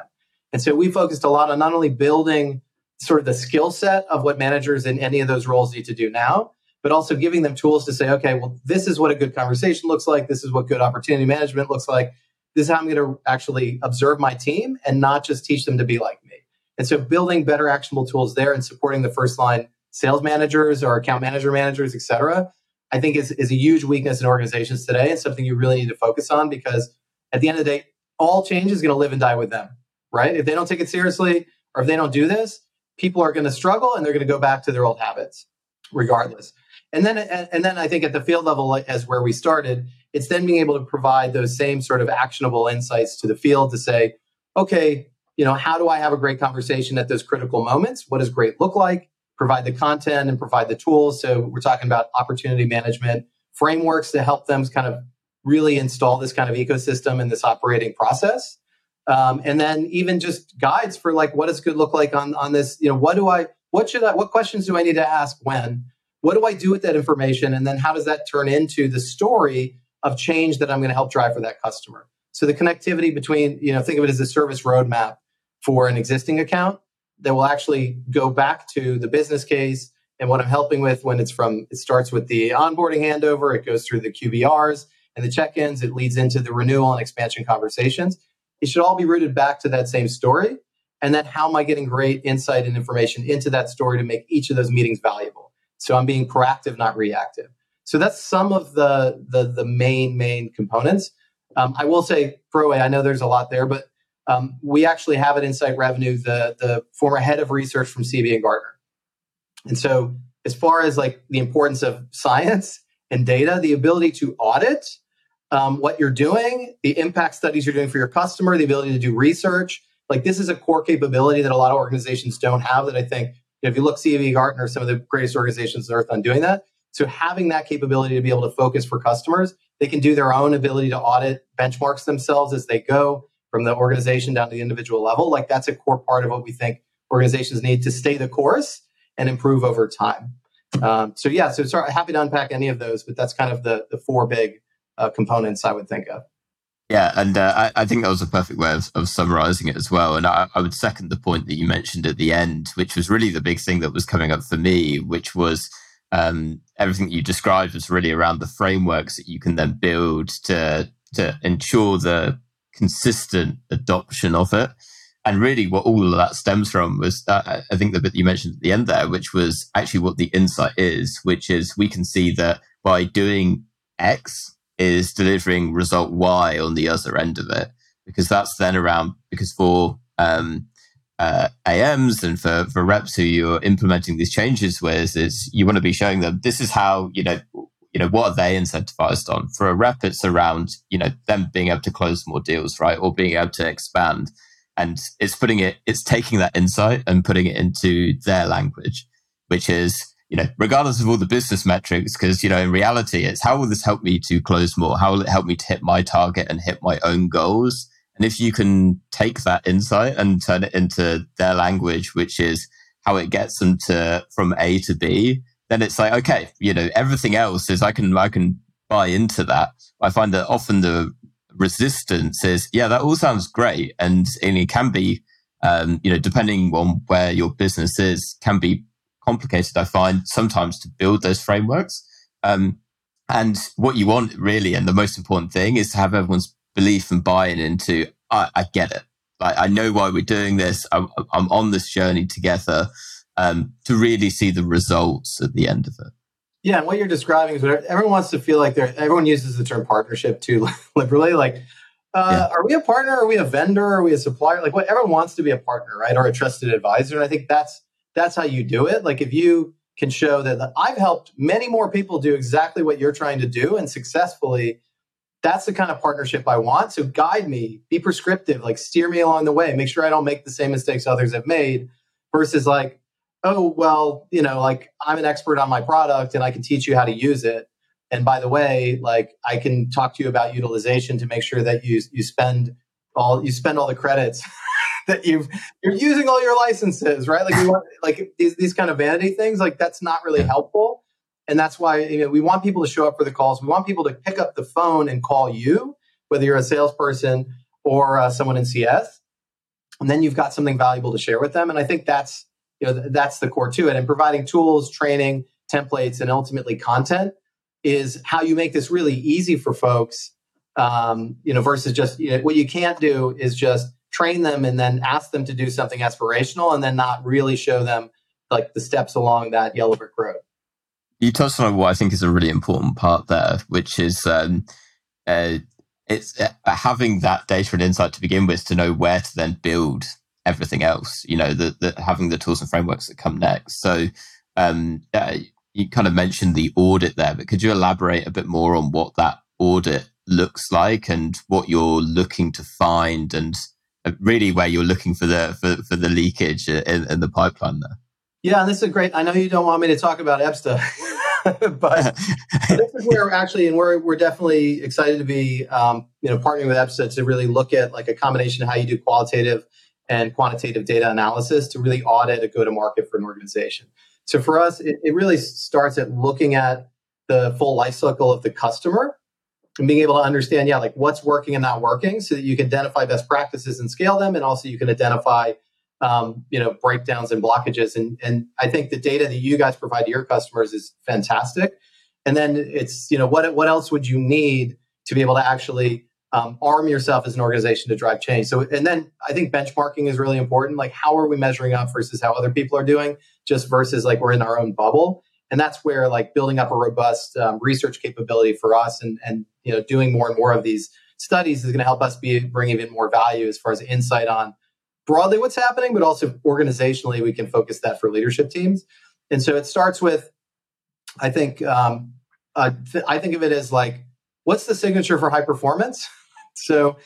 And so we focused a lot on not only building sort of the skill set of what managers in any of those roles need to do now, but also giving them tools to say, okay, well, this is what a good conversation looks like. This is what good opportunity management looks like. This is how I'm going to actually observe my team and not just teach them to be like me. And so building better actionable tools there and supporting the first line sales managers or account manager managers, et cetera, I think is, is a huge weakness in organizations today and something you really need to focus on because at the end of the day, all change is going to live and die with them, right? If they don't take it seriously or if they don't do this, people are going to struggle and they're going to go back to their old habits regardless. And then, and then I think at the field level, as where we started, it's then being able to provide those same sort of actionable insights to the field to say, okay, you know, how do I have a great conversation at those critical moments? What does great look like? provide the content and provide the tools. So we're talking about opportunity management frameworks to help them kind of really install this kind of ecosystem and this operating process. Um, and then even just guides for like what does good look like on on this you know what do i what should i what questions do i need to ask when what do i do with that information and then how does that turn into the story of change that i'm going to help drive for that customer so the connectivity between you know think of it as a service roadmap for an existing account that will actually go back to the business case and what I'm helping with when it's from it starts with the onboarding handover, it goes through the QBRs and the check-ins, it leads into the renewal and expansion conversations. It should all be rooted back to that same story. And then how am I getting great insight and information into that story to make each of those meetings valuable? So I'm being proactive, not reactive. So that's some of the the, the main main components. Um, I will say, Pro I know there's a lot there, but um, we actually have at Insight Revenue the the former head of research from CEB and Gartner. And so, as far as like the importance of science and data, the ability to audit um, what you're doing, the impact studies you're doing for your customer, the ability to do research, like this is a core capability that a lot of organizations don't have. That I think if you look CEB Gartner, some of the greatest organizations on earth on doing that. So having that capability to be able to focus for customers, they can do their own ability to audit benchmarks themselves as they go from the organization down to the individual level. Like that's a core part of what we think organizations need to stay the course and improve over time. Um, so yeah, so sorry, happy to unpack any of those, but that's kind of the the four big uh, components I would think of. Yeah, and uh, I, I, think that was a perfect way of, of summarizing it as well. And I, I, would second the point that you mentioned at the end, which was really the big thing that was coming up for me, which was um, everything that you described was really around the frameworks that you can then build to to ensure the consistent adoption of it. And really, what all of that stems from was, uh, I think the bit you mentioned at the end there, which was actually what the insight is, which is we can see that by doing X is delivering result Y on the other end of it, because that's then around, because for um, uh, AMs and for, for reps who you're implementing these changes with, is you want to be showing them this is how, you know, you know, what are they incentivized on? For a rep, it's around, you know, them being able to close more deals, right? Or being able to expand. And it's putting it, it's taking that insight and putting it into their language, which is, you know, regardless of all the business metrics, because, you know, in reality, it's how will this help me to close more? How will it help me to hit my target and hit my own goals? And if you can take that insight and turn it into their language, which is how it gets them to from A to B, then it's like, okay, you know, everything else is I can, I can buy into that. I find that often the resistance is, yeah, that all sounds great. And, and it can be, um, you know, depending on where your business is, can be complicated. I find sometimes to build those frameworks. Um, and what you want really, and the most important thing is to have everyone's belief and buy-in into, I, I get it. Like, I know why we're doing this. I'm, I'm on this journey together um, to really see the results at the end of it. Yeah, and what you're describing is what everyone wants to feel like they're. Everyone uses the term partnership too <laughs> liberally. Like, uh, yeah. are we a partner? Are we a vendor? Are we a supplier? Like, what everyone wants to be a partner, right, or a trusted advisor. And I think that's that's how you do it. Like, if you can show that I've helped many more people do exactly what you're trying to do and successfully. That's the kind of partnership I want. So guide me, be prescriptive, like steer me along the way, make sure I don't make the same mistakes others have made versus like, oh, well, you know, like I'm an expert on my product and I can teach you how to use it. And by the way, like I can talk to you about utilization to make sure that you you spend all you spend all the credits <laughs> that you've you're using all your licenses, right? Like we want like these these kind of vanity things, like that's not really helpful. And that's why you know, we want people to show up for the calls. We want people to pick up the phone and call you, whether you're a salesperson or uh, someone in CS. And then you've got something valuable to share with them. And I think that's you know that's the core to it. And providing tools, training, templates, and ultimately content is how you make this really easy for folks. Um, you know, versus just you know, what you can't do is just train them and then ask them to do something aspirational and then not really show them like the steps along that yellow brick road. You touched on what I think is a really important part there, which is um, uh, it's uh, having that data and insight to begin with to know where to then build everything else. You know, the, the having the tools and frameworks that come next. So um, uh, you kind of mentioned the audit there, but could you elaborate a bit more on what that audit looks like and what you're looking to find and really where you're looking for the for, for the leakage in, in the pipeline there? Yeah, and this is great. I know you don't want me to talk about EBSTA, <laughs> but <laughs> this is where actually, and we're we're definitely excited to be, um, you know, partnering with EBSTA to really look at like a combination of how you do qualitative and quantitative data analysis to really audit a go to market for an organization. So for us, it, it really starts at looking at the full life cycle of the customer and being able to understand, yeah, like what's working and not working so that you can identify best practices and scale them. And also you can identify, um, you know, breakdowns and blockages. And, and I think the data that you guys provide to your customers is fantastic. And then it's, you know, what, what else would you need to be able to actually um, arm yourself as an organization to drive change. So, and then I think benchmarking is really important. Like, how are we measuring up versus how other people are doing, just versus like we're in our own bubble. And that's where like building up a robust um, research capability for us and, and, you know, doing more and more of these studies is going to help us be bring even more value as far as insight on broadly what's happening, but also organizationally, we can focus that for leadership teams. And so it starts with, I think, um, uh, th- I think of it as like, what's the signature for high performance? <laughs> So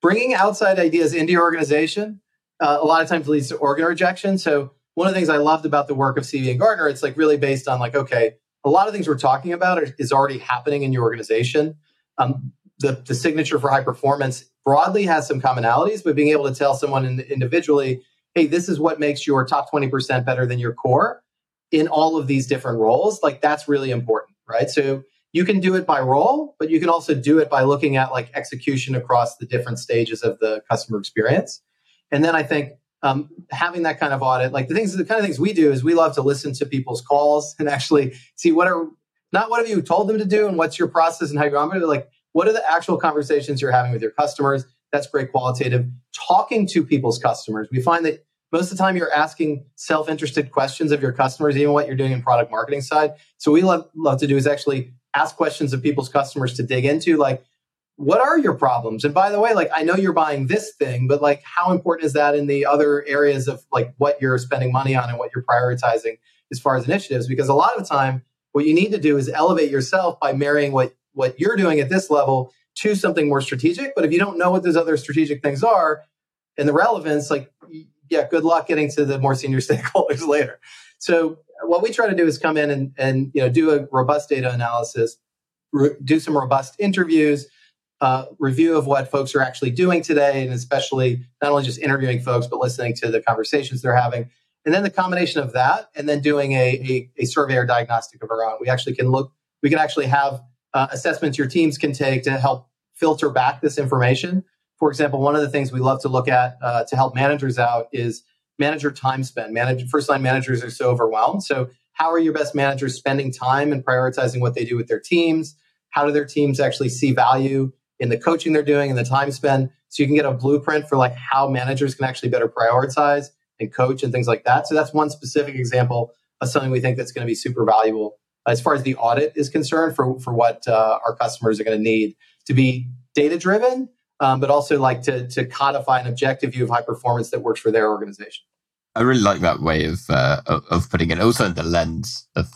bringing outside ideas into your organization uh, a lot of times leads to organ rejection. So one of the things I loved about the work of CEB and Gartner, it's like really based on like, okay, a lot of things we're talking about are, is already happening in your organization. Um, the, the signature for high performance broadly has some commonalities, but being able to tell someone in, individually, hey, this is what makes your top 20% better than your core in all of these different roles, like that's really important, right? So you can do it by role, but you can also do it by looking at like execution across the different stages of the customer experience. And then I think um, having that kind of audit, like the things, the kind of things we do is we love to listen to people's calls and actually see what are not what have you told them to do and what's your process and how you're on it. Like what are the actual conversations you're having with your customers? That's great qualitative. Talking to people's customers, we find that most of the time you're asking self-interested questions of your customers, even what you're doing in product marketing side. So we love, love to do is actually ask questions of people's customers to dig into like what are your problems? And by the way like i know you're buying this thing but like how important is that in the other areas of like what you're spending money on and what you're prioritizing as far as initiatives? Because a lot of the time what you need to do is elevate yourself by marrying what what you're doing at this level to something more strategic. But if you don't know what those other strategic things are and the relevance like yeah good luck getting to the more senior <laughs> stakeholders later. So what we try to do is come in and, and you know do a robust data analysis, re- do some robust interviews, uh, review of what folks are actually doing today, and especially not only just interviewing folks but listening to the conversations they're having, and then the combination of that, and then doing a, a, a survey or diagnostic of our own. We actually can look. We can actually have uh, assessments your teams can take to help filter back this information. For example, one of the things we love to look at uh, to help managers out is manager time spent. Manage, first line managers are so overwhelmed. So, how are your best managers spending time and prioritizing what they do with their teams? How do their teams actually see value in the coaching they're doing and the time spent? So you can get a blueprint for like how managers can actually better prioritize and coach and things like that. So that's one specific example of something we think that's going to be super valuable as far as the audit is concerned for for what uh, our customers are going to need to be data driven um, but also like to, to codify an objective view of high performance that works for their organization. I really like that way of uh, of putting it. Also, in the lens of,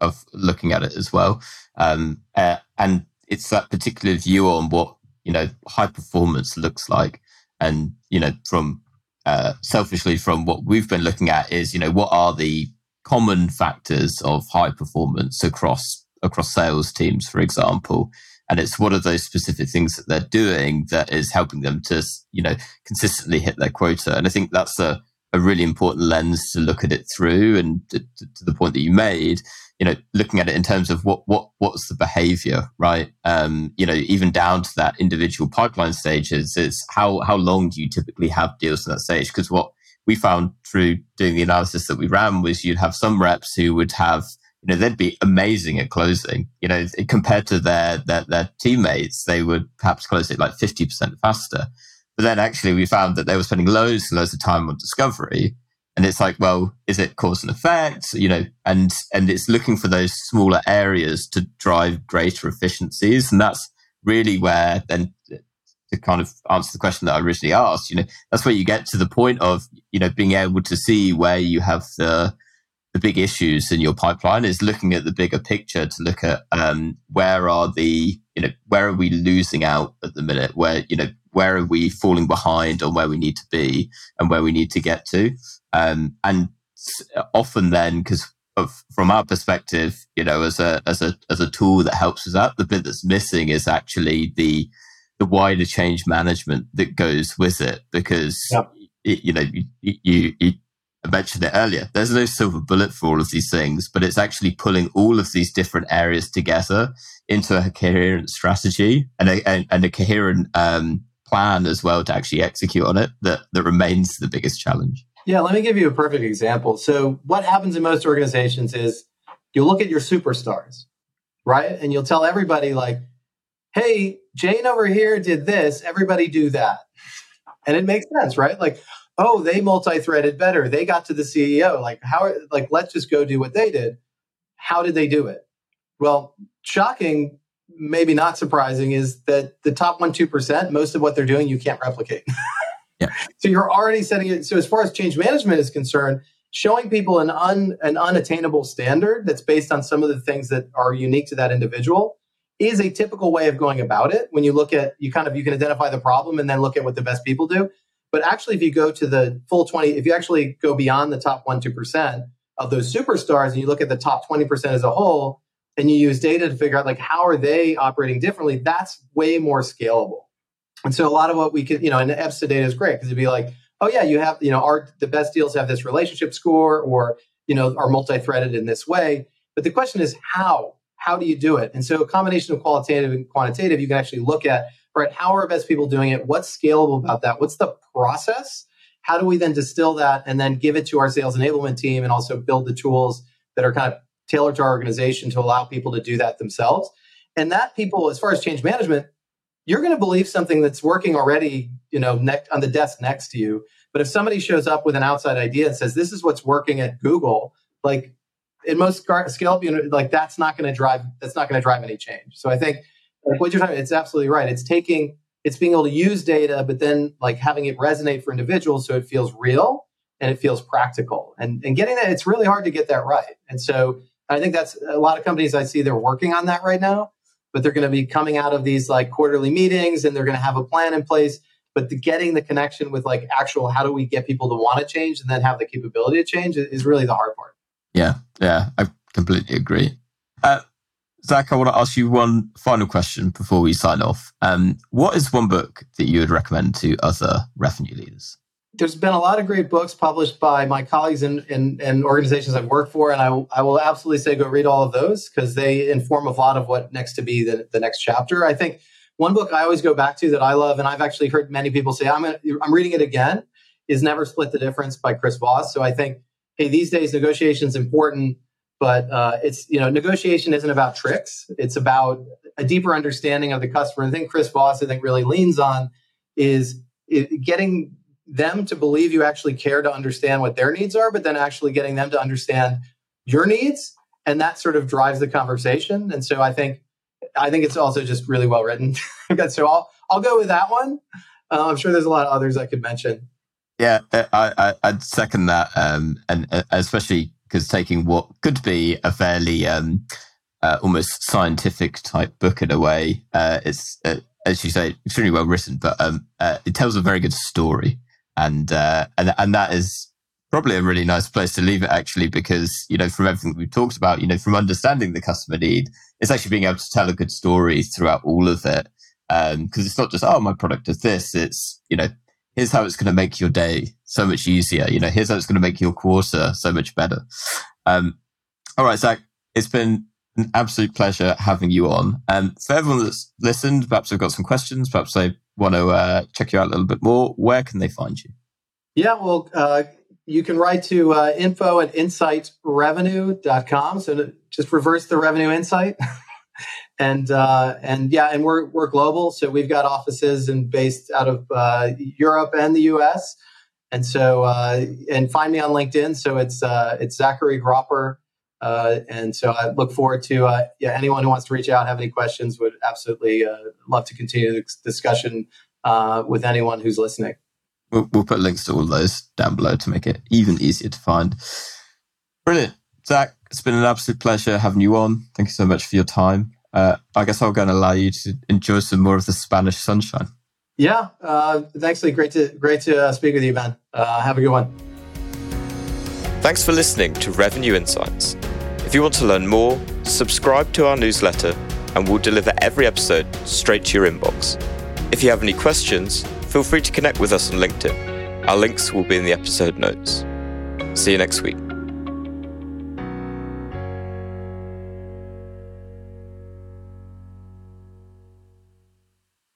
of, looking at it as well, um, uh, and it's that particular view on what you know high performance looks like, and you know from uh, selfishly from what we've been looking at is you know what are the common factors of high performance across across sales teams, for example, and it's what are those specific things that they're doing that is helping them to you know consistently hit their quota? And i think that's a, a really important lens to look at it through and to, to, the point that you made you know looking at it in terms of what what what's the behavior right um you know even down to that individual pipeline stages is how how long do you typically have deals in that stage because what we found through doing the analysis that we ran was you'd have some reps who would have you know, they'd be amazing at closing. You know, compared to their their, their teammates, they would perhaps close it like 50% faster. But then actually we found that they were spending loads and loads of time on discovery. And it's like, well, is it cause and effect? You know, and and it's looking for those smaller areas to drive greater efficiencies. And that's really where then to kind of answer the question that I originally asked, you know, that's where you get to the point of, you know, being able to see where you have the the big issues in your pipeline is looking at the bigger picture to look at um, where are the you know where are we losing out at the minute where you know where are we falling behind on where we need to be and where we need to get to um, and often then because from our perspective you know as a as a as a tool that helps us out the bit that's missing is actually the the wider change management that goes with it because yep. it, you know you, you, you I mentioned it earlier. There's no silver bullet for all of these things, but it's actually pulling all of these different areas together into a coherent strategy and a, and, and a coherent um, plan as well to actually execute on it that, that remains the biggest challenge. Yeah, let me give you a perfect example. So, what happens in most organizations is you look at your superstars, right? And you'll tell everybody, like, hey, Jane over here did this, everybody do that. And it makes sense, right? Like, oh, they multi-threaded better. They got to the CEO. Like how like let's just go do what they did. How did they do it? Well, shocking, maybe not surprising, is that the top one, two percent, most of what they're doing you can't replicate. <laughs> yeah. So you're already setting it. So as far as change management is concerned, showing people an un, an unattainable standard that's based on some of the things that are unique to that individual is a typical way of going about it when you look at you kind of you can identify the problem and then look at what the best people do but actually, if you go to the full 20, if you actually go beyond the top 1%, 2% of those superstars and you look at the top 20% as a whole, and you use data to figure out like how are they operating differently, that's way more scalable. And so a lot of what we could, you know, and EBSTA data is great because it'd be like, oh yeah, you have, you know, our the best deals have this relationship score or, you know, are multi-threaded in this way. But the question is how? How do you do it? And so a combination of qualitative and quantitative, you can actually look at right? How are best people doing it? What's scalable about that? What's the process? How do we then distill that and then give it to our sales enablement team and also build the tools that are kind of tailored to our organization to allow people to do that themselves? And that people, as far as change management, you're going to believe something that's working already, you know, next on the desk next to you. But if somebody shows up with an outside idea and says, "This is what's working at Google," like in most scale you know, like that's not going to drive that's not going to drive any change. So I think like what you're talking, about, it's absolutely right. It's taking, it's being able to use data, but then like having it resonate for individuals so it feels real and it feels practical. And and getting that, it's really hard to get that right. And so I think that's a lot of companies I see they're working on that right now, but they're going to be coming out of these like quarterly meetings and they're going to have a plan in place. But the getting the connection with like actual, how do we get people to want to change and then have the capability to change is really the hard part. Yeah, yeah, I completely agree. Uh, Zach, I want to ask you one final question before we sign off. Um, what is one book that you would recommend to other revenue leaders? There's been a lot of great books published by my colleagues and organizations I've worked for, and I, I will absolutely say go read all of those because they inform a lot of what next to be the, the next chapter. I think one book I always go back to that I love, and I've actually heard many people say I'm, I'm reading it again, is Never Split the Difference by Chris Voss. So I think, hey, these days negotiation is important but uh, it's you know negotiation isn't about tricks. It's about a deeper understanding of the customer. And i think chris voss i think really leans on is getting them to believe you actually care to understand what their needs are but then actually getting them to understand your needs. And that sort of drives the conversation. And so i think i think it's also just really well written. <laughs> So i'll i'll go with that one. Uh, i'm sure there's a lot of others i could mention. Yeah, I, I, would second that, um, and uh, especially because taking what could be a fairly um, uh, almost scientific type book in a way, uh, it's uh, as you say, extremely well written, but um, uh, it tells a very good story, and uh, and and that is probably a really nice place to leave it actually, because you know from everything we've talked about, you know from understanding the customer need, it's actually being able to tell a good story throughout all of it, because um, it's not just oh my product is this, it's you know here's how it's going to make your day so much easier. You know, here's how it's going to make your quarter so much better. Um, all right, Zach, it's been an absolute pleasure having you on. And um, for everyone that's listened, perhaps they've got some questions, perhaps they want to uh, check you out a little bit more. Where can they find you? Yeah, well, uh, you can write to uh, info at insightrevenue.com. So just reverse the revenue insight. <laughs> and uh, and yeah, and we're we're global, so we've got offices and based out of uh, Europe and the U.S. And so uh, and find me on LinkedIn. So it's uh, it's Zachary Gropper, uh, and so I look forward to uh, yeah anyone who wants to reach out, have any questions, would absolutely love to continue the discussion with anyone who's listening. We'll, we'll put links to all those down below to make it even easier to find. Brilliant. Zach, it's been an absolute pleasure having you on. Thank you so much for your time uh, I guess I'm going to allow you to enjoy some more of the Spanish sunshine. Yeah, uh, thanks, Lee. Great to great to uh, speak with you, man. Uh, have a good one. Thanks for listening to Revenue Insights. If you want to learn more, subscribe to our newsletter, and we'll deliver every episode straight to your inbox. If you have any questions, feel free to connect with us on LinkedIn. Our links will be in the episode notes. See you next week.